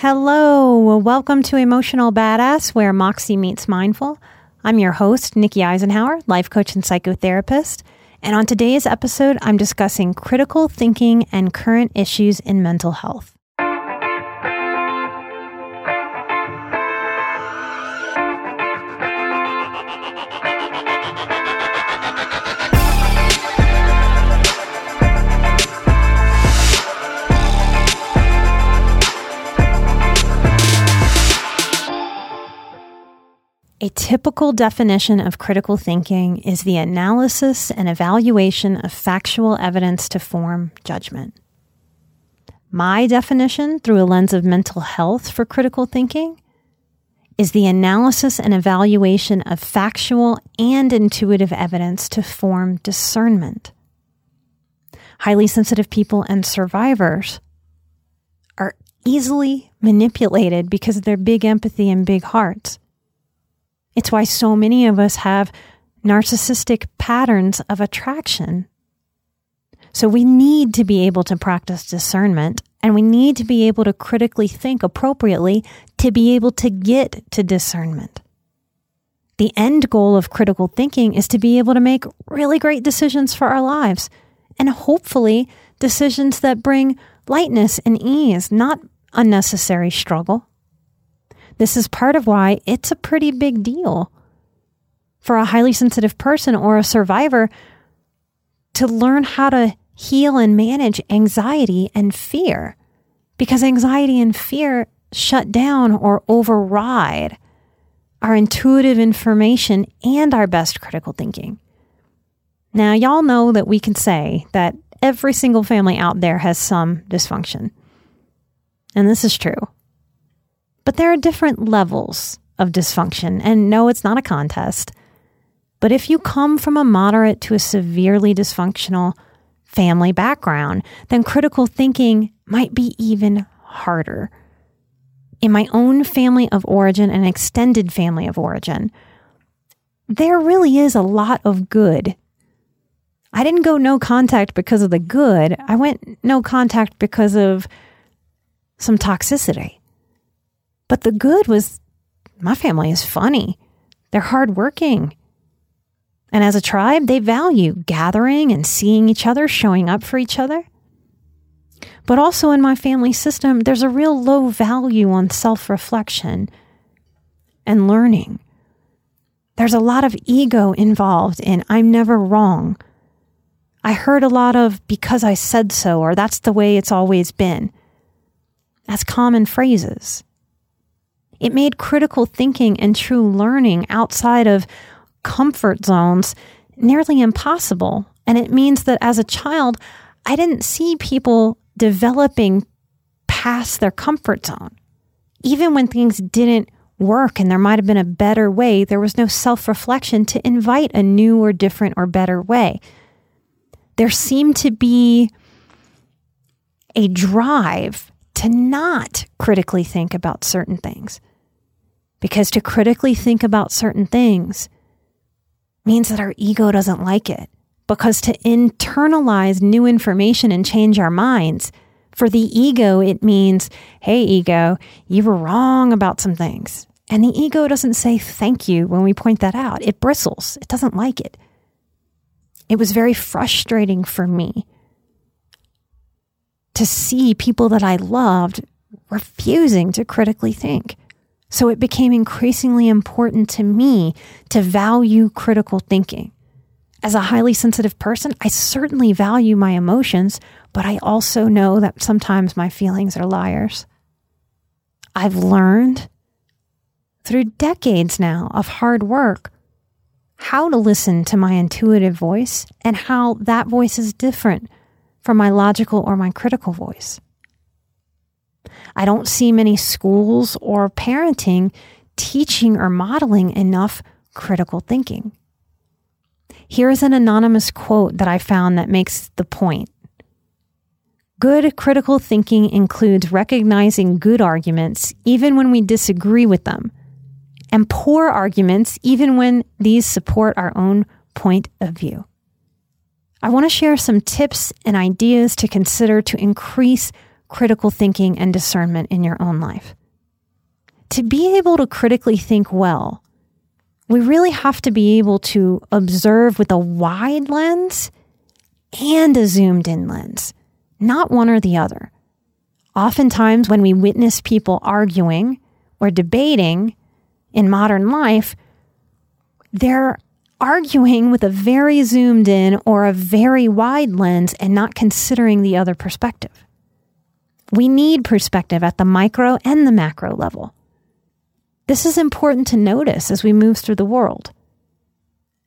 Hello, welcome to Emotional Badass, where Moxie meets mindful. I'm your host, Nikki Eisenhauer, life coach and psychotherapist. And on today's episode, I'm discussing critical thinking and current issues in mental health. A typical definition of critical thinking is the analysis and evaluation of factual evidence to form judgment. My definition, through a lens of mental health for critical thinking, is the analysis and evaluation of factual and intuitive evidence to form discernment. Highly sensitive people and survivors are easily manipulated because of their big empathy and big hearts. It's why so many of us have narcissistic patterns of attraction. So we need to be able to practice discernment and we need to be able to critically think appropriately to be able to get to discernment. The end goal of critical thinking is to be able to make really great decisions for our lives and hopefully decisions that bring lightness and ease, not unnecessary struggle. This is part of why it's a pretty big deal for a highly sensitive person or a survivor to learn how to heal and manage anxiety and fear. Because anxiety and fear shut down or override our intuitive information and our best critical thinking. Now, y'all know that we can say that every single family out there has some dysfunction. And this is true. But there are different levels of dysfunction. And no, it's not a contest. But if you come from a moderate to a severely dysfunctional family background, then critical thinking might be even harder. In my own family of origin and extended family of origin, there really is a lot of good. I didn't go no contact because of the good. I went no contact because of some toxicity. But the good was my family is funny. They're hardworking. And as a tribe, they value gathering and seeing each other, showing up for each other. But also in my family system, there's a real low value on self reflection and learning. There's a lot of ego involved in I'm never wrong. I heard a lot of because I said so or that's the way it's always been as common phrases. It made critical thinking and true learning outside of comfort zones nearly impossible. And it means that as a child, I didn't see people developing past their comfort zone. Even when things didn't work and there might have been a better way, there was no self reflection to invite a new or different or better way. There seemed to be a drive to not critically think about certain things. Because to critically think about certain things means that our ego doesn't like it. Because to internalize new information and change our minds, for the ego, it means, hey, ego, you were wrong about some things. And the ego doesn't say thank you when we point that out. It bristles, it doesn't like it. It was very frustrating for me to see people that I loved refusing to critically think. So it became increasingly important to me to value critical thinking. As a highly sensitive person, I certainly value my emotions, but I also know that sometimes my feelings are liars. I've learned through decades now of hard work how to listen to my intuitive voice and how that voice is different from my logical or my critical voice. I don't see many schools or parenting teaching or modeling enough critical thinking. Here's an anonymous quote that I found that makes the point. Good critical thinking includes recognizing good arguments even when we disagree with them, and poor arguments even when these support our own point of view. I want to share some tips and ideas to consider to increase critical thinking and discernment in your own life. To be able to critically think well, we really have to be able to observe with a wide lens and a zoomed in lens, not one or the other. Oftentimes, when we witness people arguing or debating in modern life, they're arguing with a very zoomed in or a very wide lens and not considering the other perspective. We need perspective at the micro and the macro level. This is important to notice as we move through the world.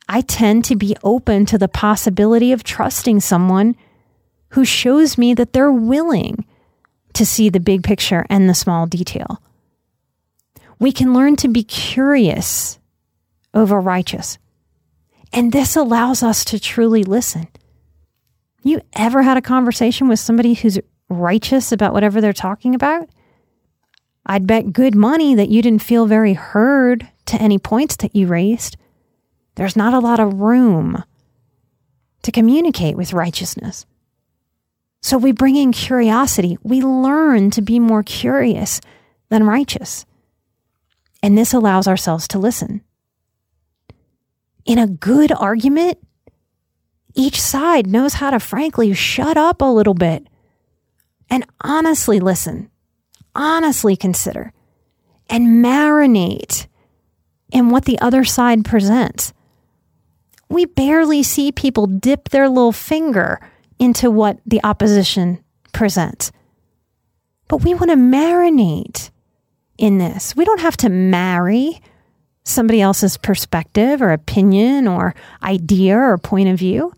I tend to be open to the possibility of trusting someone who shows me that they're willing to see the big picture and the small detail. We can learn to be curious over righteous. And this allows us to truly listen. You ever had a conversation with somebody who's righteous about whatever they're talking about, I'd bet good money that you didn't feel very heard to any points that you raised. There's not a lot of room to communicate with righteousness. So we bring in curiosity. We learn to be more curious than righteous. And this allows ourselves to listen. In a good argument, each side knows how to frankly shut up a little bit and honestly listen, honestly consider, and marinate in what the other side presents. We barely see people dip their little finger into what the opposition presents. But we want to marinate in this. We don't have to marry somebody else's perspective or opinion or idea or point of view.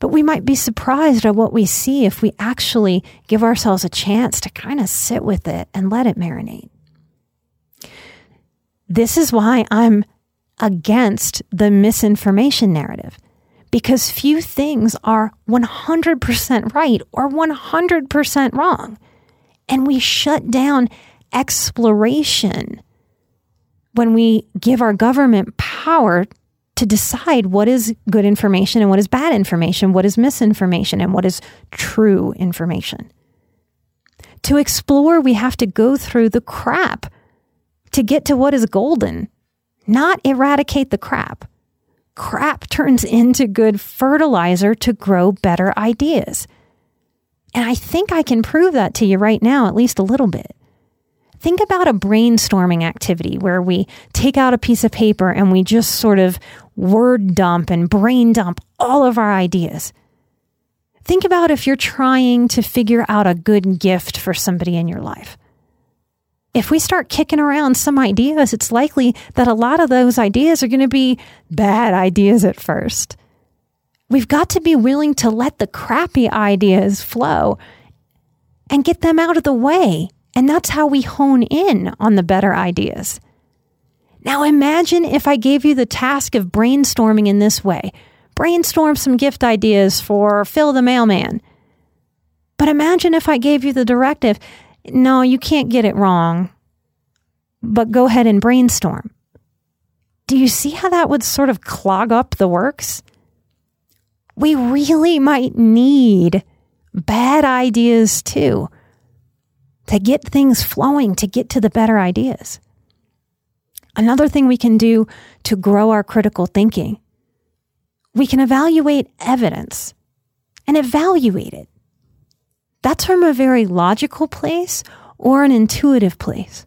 But we might be surprised at what we see if we actually give ourselves a chance to kind of sit with it and let it marinate. This is why I'm against the misinformation narrative because few things are 100% right or 100% wrong. And we shut down exploration when we give our government power to decide what is good information and what is bad information, what is misinformation and what is true information. To explore, we have to go through the crap to get to what is golden, not eradicate the crap. Crap turns into good fertilizer to grow better ideas. And I think I can prove that to you right now, at least a little bit. Think about a brainstorming activity where we take out a piece of paper and we just sort of word dump and brain dump all of our ideas. Think about if you're trying to figure out a good gift for somebody in your life. If we start kicking around some ideas, it's likely that a lot of those ideas are going to be bad ideas at first. We've got to be willing to let the crappy ideas flow and get them out of the way and that's how we hone in on the better ideas. Now imagine if I gave you the task of brainstorming in this way. Brainstorm some gift ideas for Phil the mailman. But imagine if I gave you the directive no, you can't get it wrong, but go ahead and brainstorm. Do you see how that would sort of clog up the works? We really might need bad ideas too to get things flowing, to get to the better ideas. Another thing we can do to grow our critical thinking, we can evaluate evidence and evaluate it. That's from a very logical place or an intuitive place.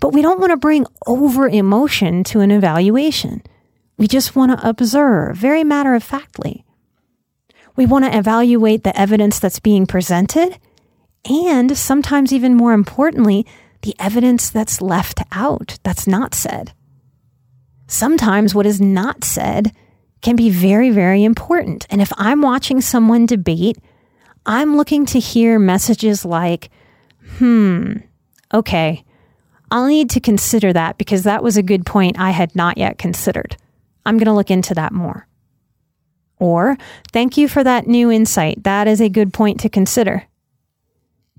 But we don't want to bring over emotion to an evaluation. We just want to observe very matter of factly. We want to evaluate the evidence that's being presented and sometimes even more importantly, the evidence that's left out, that's not said. Sometimes what is not said can be very, very important. And if I'm watching someone debate, I'm looking to hear messages like, hmm, okay, I'll need to consider that because that was a good point I had not yet considered. I'm going to look into that more. Or, thank you for that new insight. That is a good point to consider.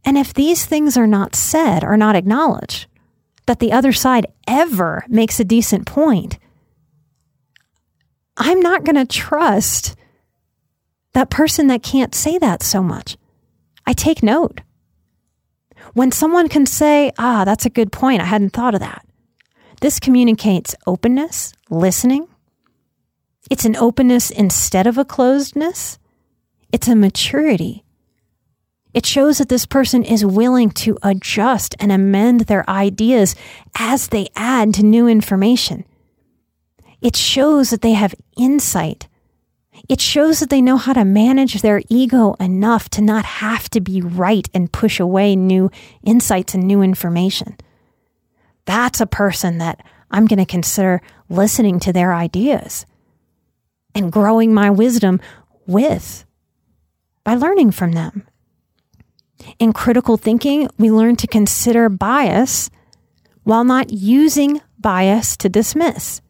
And if these things are not said or not acknowledged, that the other side ever makes a decent point, I'm not going to trust that person that can't say that so much. I take note. When someone can say, ah, that's a good point, I hadn't thought of that. This communicates openness, listening, it's an openness instead of a closedness. It's a maturity. It shows that this person is willing to adjust and amend their ideas as they add to new information. It shows that they have insight. It shows that they know how to manage their ego enough to not have to be right and push away new insights and new information. That's a person that I'm going to consider listening to their ideas and growing my wisdom with by learning from them. In critical thinking, we learn to consider bias while not using bias to dismiss.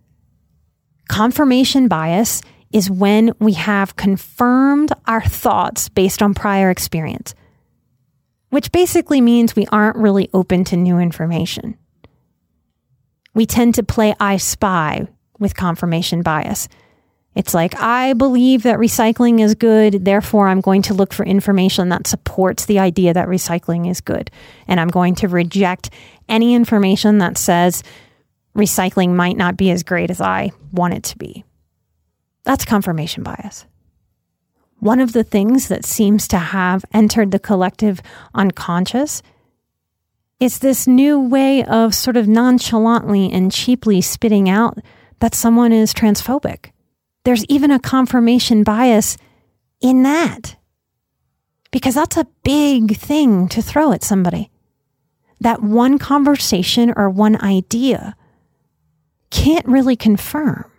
Confirmation bias is when we have confirmed our thoughts based on prior experience, which basically means we aren't really open to new information. We tend to play I spy with confirmation bias it's like, I believe that recycling is good, therefore, I'm going to look for information that supports the idea that recycling is good. And I'm going to reject any information that says recycling might not be as great as I want it to be. That's confirmation bias. One of the things that seems to have entered the collective unconscious is this new way of sort of nonchalantly and cheaply spitting out that someone is transphobic there's even a confirmation bias in that. Because that's a big thing to throw at somebody. That one conversation or one idea can't really confirm.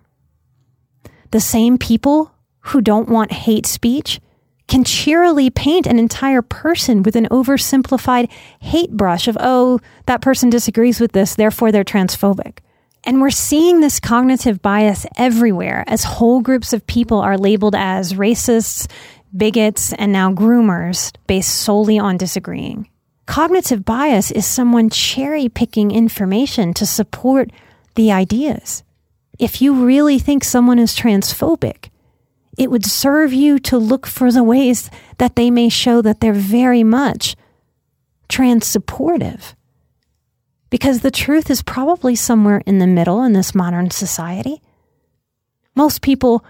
The same people who don't want hate speech can cheerily paint an entire person with an oversimplified hate brush of, oh, that person disagrees with this, therefore they're transphobic. And we're seeing this cognitive bias everywhere as whole groups of people are labeled as racists, bigots, and now groomers based solely on disagreeing. Cognitive bias is someone cherry picking information to support the ideas. If you really think someone is transphobic, it would serve you to look for the ways that they may show that they're very much trans supportive. Because the truth is probably somewhere in the middle in this modern society. Most people,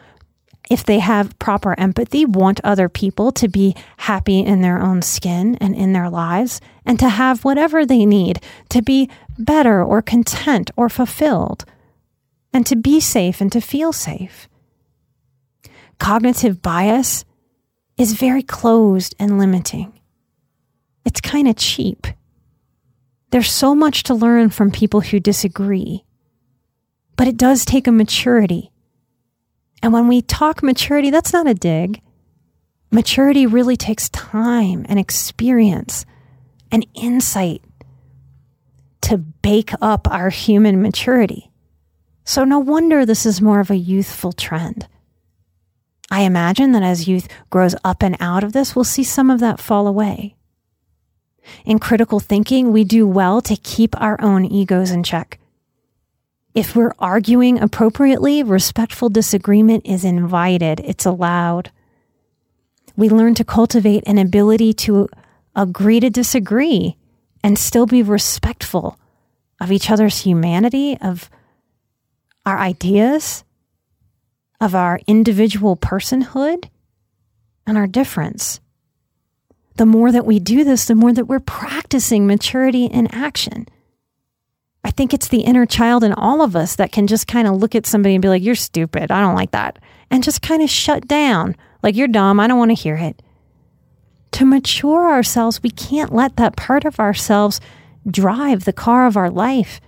if they have proper empathy, want other people to be happy in their own skin and in their lives and to have whatever they need to be better or content or fulfilled and to be safe and to feel safe. Cognitive bias is very closed and limiting. It's kind of cheap. There's so much to learn from people who disagree, but it does take a maturity. And when we talk maturity, that's not a dig. Maturity really takes time and experience and insight to bake up our human maturity. So, no wonder this is more of a youthful trend. I imagine that as youth grows up and out of this, we'll see some of that fall away. In critical thinking, we do well to keep our own egos in check. If we're arguing appropriately, respectful disagreement is invited, it's allowed. We learn to cultivate an ability to agree to disagree and still be respectful of each other's humanity, of our ideas, of our individual personhood, and our difference. The more that we do this, the more that we're practicing maturity in action. I think it's the inner child in all of us that can just kind of look at somebody and be like, you're stupid. I don't like that. And just kind of shut down. Like, you're dumb. I don't want to hear it. To mature ourselves, we can't let that part of ourselves drive the car of our life.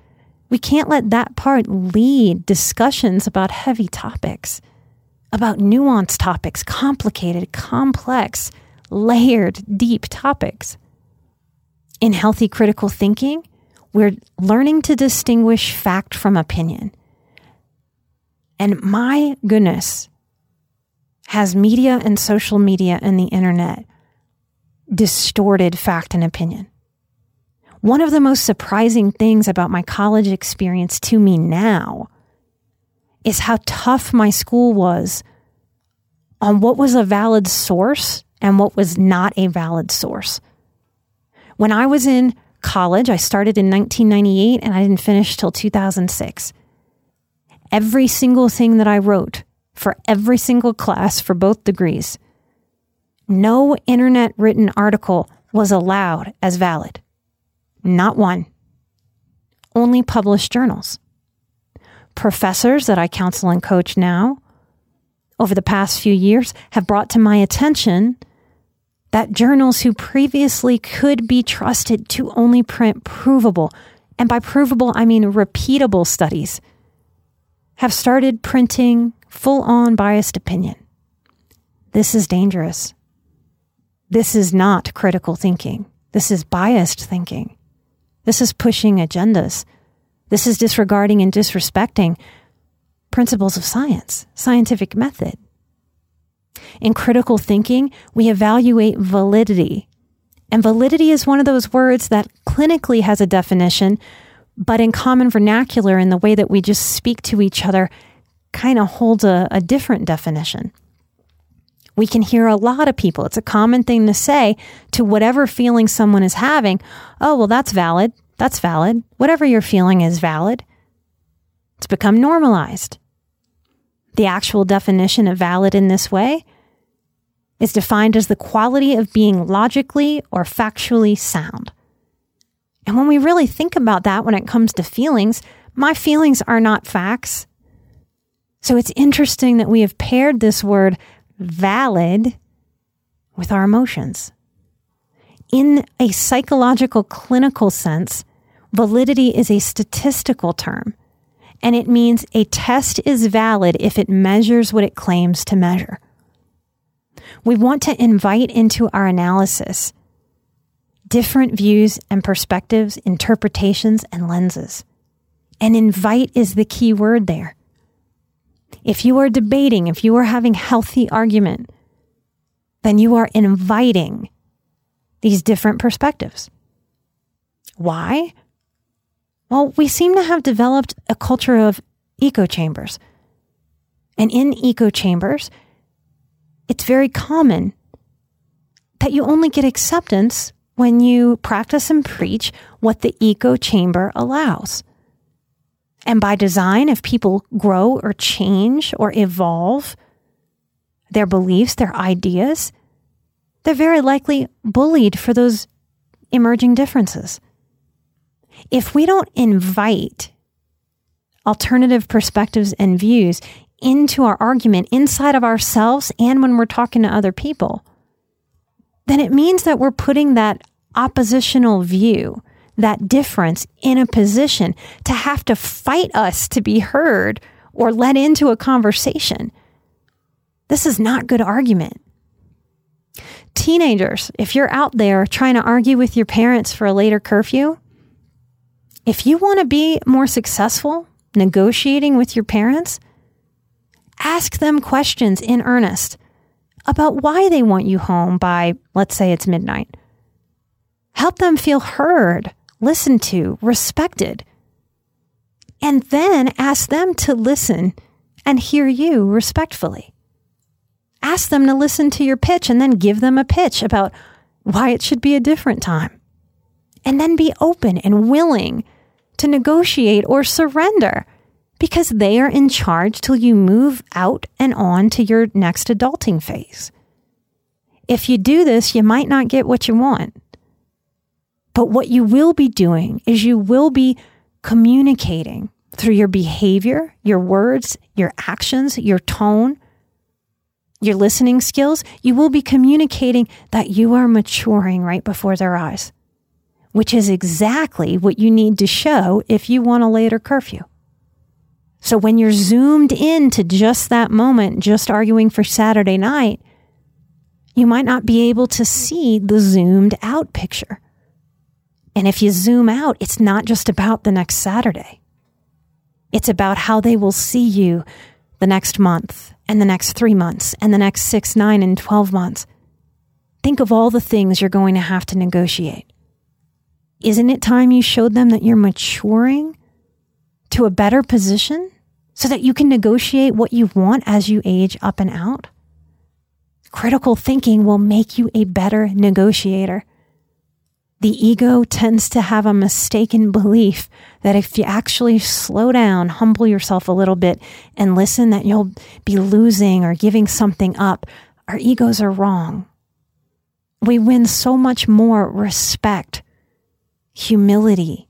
We can't let that part lead discussions about heavy topics, about nuanced topics, complicated, complex, layered, deep topics. In healthy critical thinking, we're learning to distinguish fact from opinion. And my goodness, has media and social media and the internet distorted fact and opinion. One of the most surprising things about my college experience to me now is how tough my school was on what was a valid source and what was not a valid source. When I was in college. I started in 1998 and I didn't finish till 2006. Every single thing that I wrote for every single class for both degrees, no internet written article was allowed as valid. Not one. Only published journals. Professors that I counsel and coach now over the past few years have brought to my attention that journals who previously could be trusted to only print provable, and by provable, I mean repeatable studies, have started printing full on biased opinion. This is dangerous. This is not critical thinking. This is biased thinking. This is pushing agendas. This is disregarding and disrespecting principles of science, scientific method. In critical thinking, we evaluate validity. And validity is one of those words that clinically has a definition, but in common vernacular, in the way that we just speak to each other, kind of holds a, a different definition. We can hear a lot of people. It's a common thing to say to whatever feeling someone is having. Oh, well, that's valid. That's valid. Whatever you're feeling is valid. It's become normalized. The actual definition of valid in this way is defined as the quality of being logically or factually sound. And when we really think about that when it comes to feelings, my feelings are not facts. So it's interesting that we have paired this word valid with our emotions. In a psychological clinical sense, validity is a statistical term and it means a test is valid if it measures what it claims to measure. We want to invite into our analysis different views and perspectives, interpretations, and lenses. And invite is the key word there. If you are debating, if you are having healthy argument, then you are inviting these different perspectives. Why? Well, we seem to have developed a culture of echo chambers. And in echo chambers, it's very common that you only get acceptance when you practice and preach what the echo chamber allows. And by design, if people grow or change or evolve their beliefs, their ideas, they're very likely bullied for those emerging differences if we don't invite alternative perspectives and views into our argument inside of ourselves and when we're talking to other people, then it means that we're putting that oppositional view, that difference in a position to have to fight us to be heard or let into a conversation. This is not good argument. Teenagers, if you're out there trying to argue with your parents for a later curfew, if you want to be more successful negotiating with your parents, ask them questions in earnest about why they want you home by, let's say it's midnight. Help them feel heard, listened to, respected. And then ask them to listen and hear you respectfully. Ask them to listen to your pitch and then give them a pitch about why it should be a different time. And then be open and willing to negotiate or surrender because they are in charge till you move out and on to your next adulting phase. if you do this, you might not get what you want. But what you will be doing is you will be communicating through your behavior, your words, your actions, your tone, your listening skills. You will be communicating that you are maturing right before their eyes, which is exactly what you need to show if you want a later curfew. So when you're zoomed in to just that moment, just arguing for Saturday night, you might not be able to see the zoomed out picture. And if you zoom out, it's not just about the next Saturday. It's about how they will see you the next month and the next three months and the next six, nine, and 12 months. Think of all the things you're going to have to negotiate. Isn't it time you showed them that you're maturing to a better position so that you can negotiate what you want as you age up and out? Critical thinking will make you a better negotiator. The ego tends to have a mistaken belief that if you actually slow down, humble yourself a little bit, and listen, that you'll be losing or giving something up. Our egos are wrong. We win so much more respect, humility,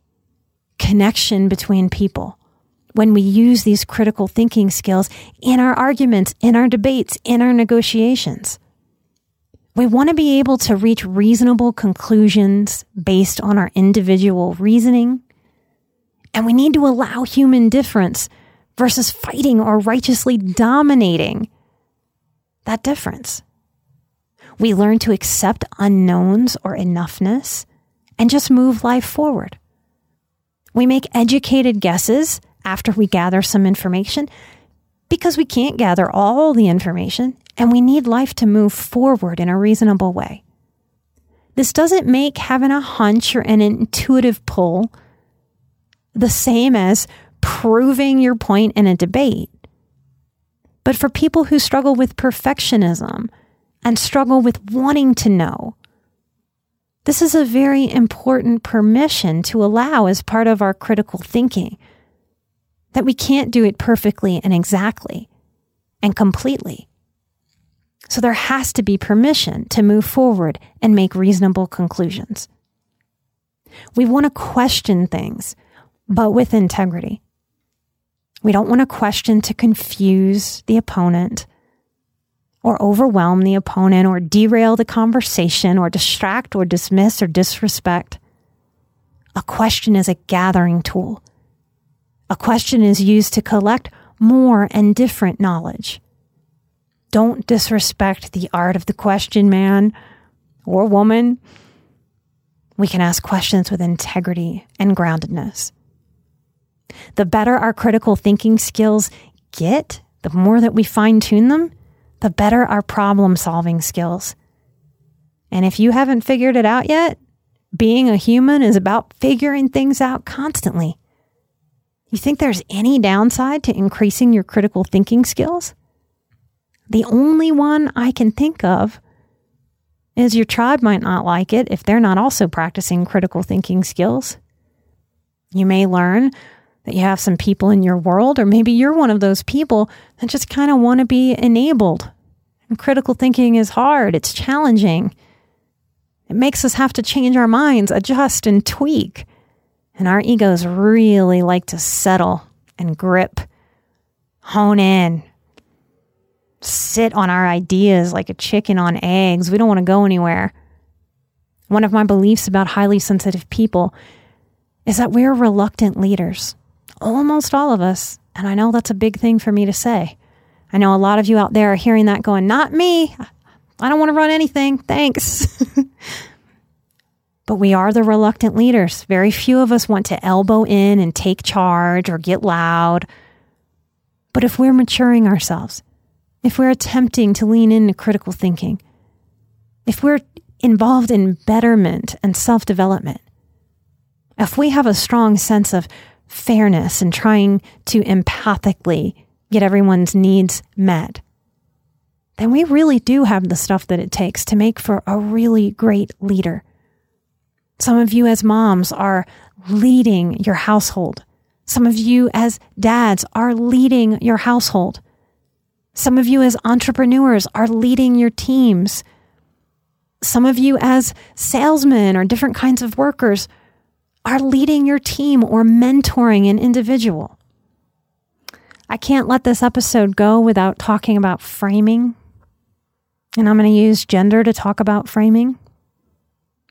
connection between people when we use these critical thinking skills in our arguments, in our debates, in our negotiations. We want to be able to reach reasonable conclusions based on our individual reasoning. And we need to allow human difference versus fighting or righteously dominating that difference. We learn to accept unknowns or enoughness and just move life forward. We make educated guesses after we gather some information because we can't gather all the information and we need life to move forward in a reasonable way. This doesn't make having a hunch or an intuitive pull the same as proving your point in a debate. But for people who struggle with perfectionism and struggle with wanting to know, this is a very important permission to allow as part of our critical thinking that we can't do it perfectly and exactly and completely. So there has to be permission to move forward and make reasonable conclusions. We want to question things, but with integrity. We don't want to question to confuse the opponent or overwhelm the opponent or derail the conversation or distract or dismiss or disrespect. A question is a gathering tool. A question is used to collect more and different knowledge. Don't disrespect the art of the question, man or woman. We can ask questions with integrity and groundedness. The better our critical thinking skills get, the more that we fine tune them, the better our problem solving skills. And if you haven't figured it out yet, being a human is about figuring things out constantly. You think there's any downside to increasing your critical thinking skills? The only one I can think of is your tribe might not like it if they're not also practicing critical thinking skills. You may learn that you have some people in your world, or maybe you're one of those people that just kind of want to be enabled. And critical thinking is hard, it's challenging. It makes us have to change our minds, adjust, and tweak. And our egos really like to settle and grip, hone in, sit on our ideas like a chicken on eggs. We don't want to go anywhere. One of my beliefs about highly sensitive people is that we're reluctant leaders. Almost all of us. And I know that's a big thing for me to say. I know a lot of you out there are hearing that going, not me. I don't want to run anything. Thanks. but we are the reluctant leaders. Very few of us want to elbow in and take charge or get loud. But if we're maturing ourselves, if we're attempting to lean into critical thinking, if we're involved in betterment and self development, if we have a strong sense of fairness and trying to empathically get everyone's needs met, then we really do have the stuff that it takes to make for a really great leader. Some of you as moms are leading your household. Some of you as dads are leading your household. Some of you, as entrepreneurs, are leading your teams. Some of you, as salesmen or different kinds of workers, are leading your team or mentoring an individual. I can't let this episode go without talking about framing. And I'm going to use gender to talk about framing.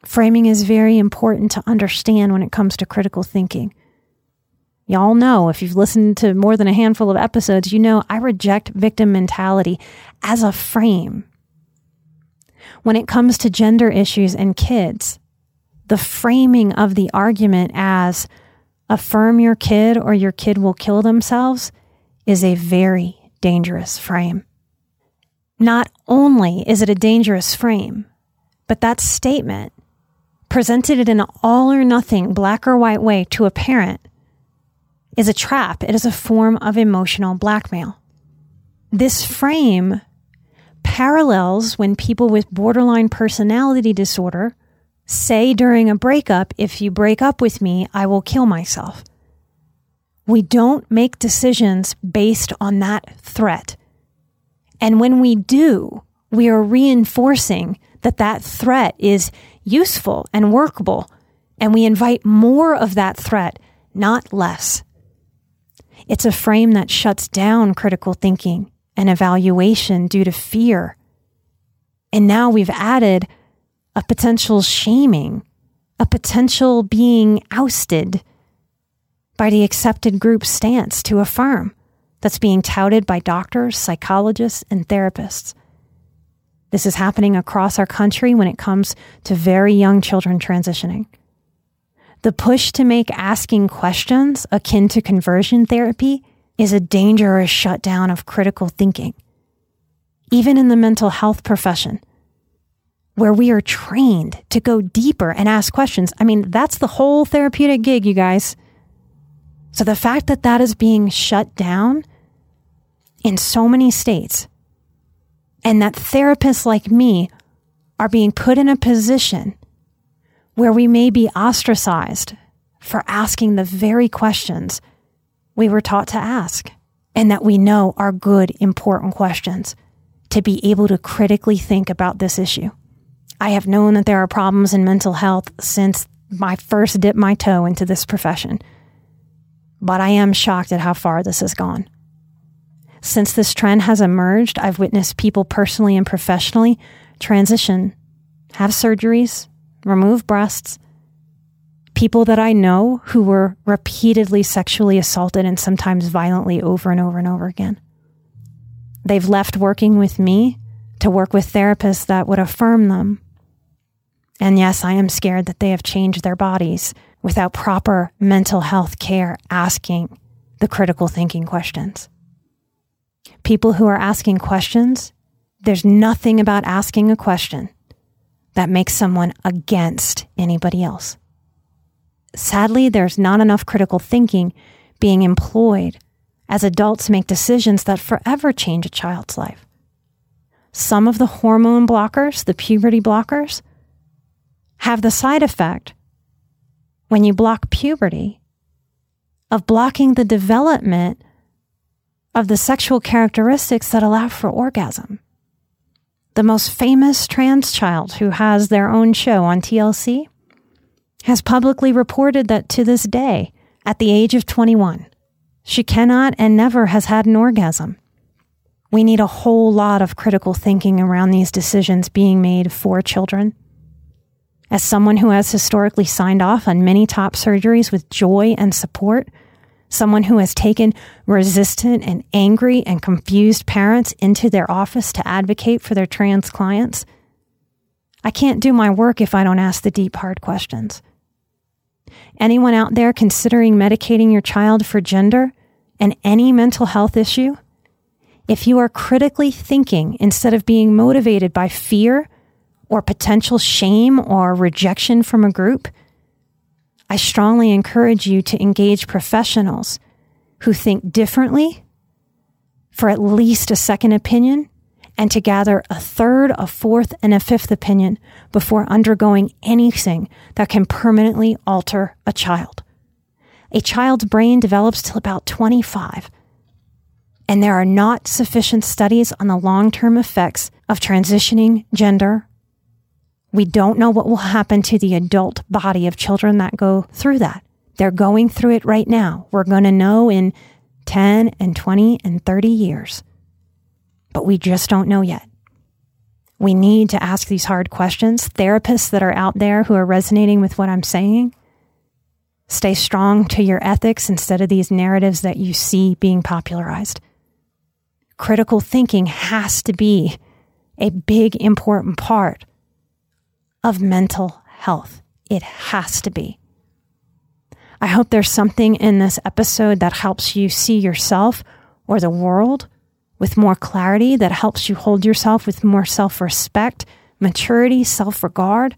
Framing is very important to understand when it comes to critical thinking. Y'all know, if you've listened to more than a handful of episodes, you know I reject victim mentality as a frame when it comes to gender issues and kids, the framing of the argument as affirm your kid or your kid will kill themselves is a very dangerous frame. Not only is it a dangerous frame, but that statement, presented it in an all or nothing black or white way to a parent, is a trap. It is a form of emotional blackmail. This frame parallels when people with borderline personality disorder say during a breakup, if you break up with me, I will kill myself. We don't make decisions based on that threat. And when we do, we are reinforcing that that threat is useful and workable, and we invite more of that threat, not less. It's a frame that shuts down critical thinking and evaluation due to fear. And now we've added a potential shaming, a potential being ousted by the accepted group stance to affirm that's being touted by doctors, psychologists, and therapists. This is happening across our country when it comes to very young children transitioning. The push to make asking questions akin to conversion therapy is a dangerous shutdown of critical thinking. Even in the mental health profession, where we are trained to go deeper and ask questions. I mean, that's the whole therapeutic gig, you guys. So the fact that that is being shut down in so many states, and that therapists like me are being put in a position where we may be ostracized for asking the very questions we were taught to ask and that we know are good, important questions to be able to critically think about this issue. I have known that there are problems in mental health since I first dipped my toe into this profession, but I am shocked at how far this has gone. Since this trend has emerged, I've witnessed people personally and professionally transition, have surgeries, remove breasts, people that I know who were repeatedly sexually assaulted and sometimes violently over and over and over again. They've left working with me to work with therapists that would affirm them. And yes, I am scared that they have changed their bodies without proper mental health care asking the critical thinking questions. People who are asking questions, there's nothing about asking a question that makes someone against anybody else sadly, there's not enough critical thinking being employed as adults make decisions that forever change a child's life. Some of the hormone blockers, the puberty blockers, have the side effect when you block puberty of blocking the development of the sexual characteristics that allow for orgasm. The most famous trans child who has their own show on TLC has publicly reported that to this day, at the age of 21, she cannot and never has had an orgasm. We need a whole lot of critical thinking around these decisions being made for children. As someone who has historically signed off on many top surgeries with joy and support, someone who has taken resistant and angry and confused parents into their office to advocate for their trans clients, I can't do my work if I don't ask the deep, hard questions. Anyone out there considering medicating your child for gender and any mental health issue? If you are critically thinking instead of being motivated by fear or potential shame or rejection from a group, I strongly encourage you to engage professionals who think differently for at least a second opinion and to gather a third, a fourth, and a fifth opinion before undergoing anything that can permanently alter a child. A child's brain develops till about 25, and there are not sufficient studies on the long term effects of transitioning gender We don't know what will happen to the adult body of children that go through that. They're going through it right now. We're going to know in 10 and 20 and 30 years. But we just don't know yet. We need to ask these hard questions. Therapists that are out there who are resonating with what I'm saying, stay strong to your ethics instead of these narratives that you see being popularized. Critical thinking has to be a big, important part of mental health. It has to be. I hope there's something in this episode that helps you see yourself or the world with more clarity, that helps you hold yourself with more self respect, maturity, self regard,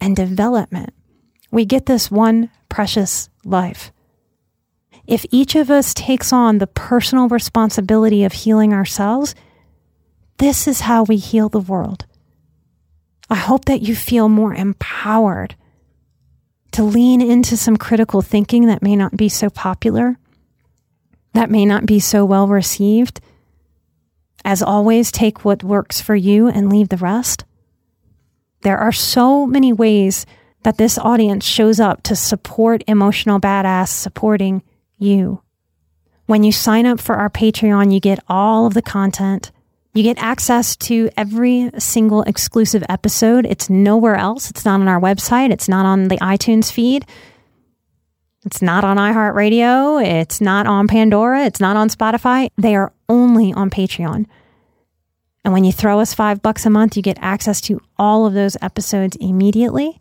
and development. We get this one precious life. If each of us takes on the personal responsibility of healing ourselves, this is how we heal the world. I hope that you feel more empowered to lean into some critical thinking that may not be so popular, that may not be so well received. As always, take what works for you and leave the rest. There are so many ways that this audience shows up to support Emotional Badass supporting you. When you sign up for our Patreon, you get all of the content you get access to every single exclusive episode. It's nowhere else. It's not on our website. It's not on the iTunes feed. It's not on iHeartRadio. It's not on Pandora. It's not on Spotify. They are only on Patreon. And when you throw us five bucks a month, you get access to all of those episodes immediately.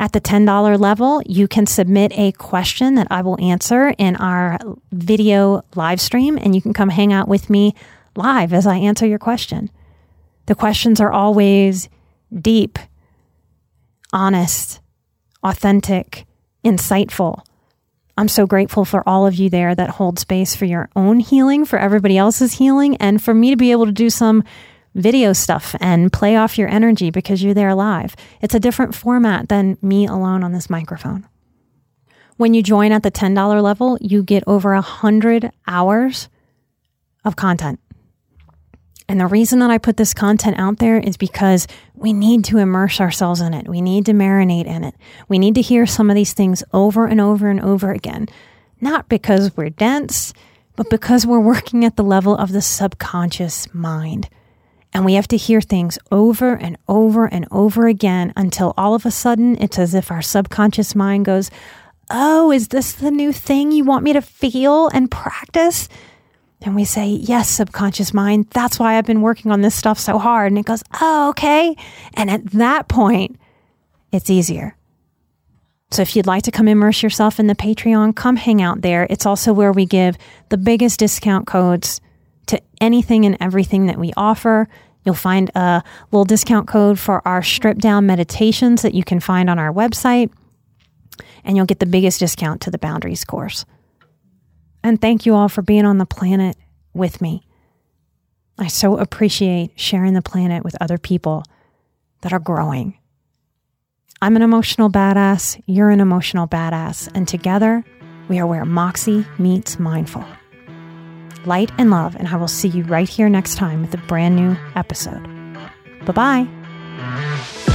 At the $10 level, you can submit a question that I will answer in our video live stream, and you can come hang out with me live as I answer your question. The questions are always deep, honest, authentic, insightful. I'm so grateful for all of you there that hold space for your own healing, for everybody else's healing, and for me to be able to do some video stuff and play off your energy because you're there live. It's a different format than me alone on this microphone. When you join at the $10 level, you get over a hundred hours of content. And the reason that I put this content out there is because we need to immerse ourselves in it. We need to marinate in it. We need to hear some of these things over and over and over again. Not because we're dense, but because we're working at the level of the subconscious mind. And we have to hear things over and over and over again until all of a sudden it's as if our subconscious mind goes, Oh, is this the new thing you want me to feel and practice? And we say, Yes, subconscious mind, that's why I've been working on this stuff so hard. And it goes, Oh, okay. And at that point, it's easier. So if you'd like to come immerse yourself in the Patreon, come hang out there. It's also where we give the biggest discount codes to anything and everything that we offer. You'll find a little discount code for our strip down meditations that you can find on our website. And you'll get the biggest discount to the boundaries course. And thank you all for being on the planet with me. I so appreciate sharing the planet with other people that are growing. I'm an emotional badass. You're an emotional badass. And together, we are where Moxie meets mindful. Light and love. And I will see you right here next time with a brand new episode. Bye bye.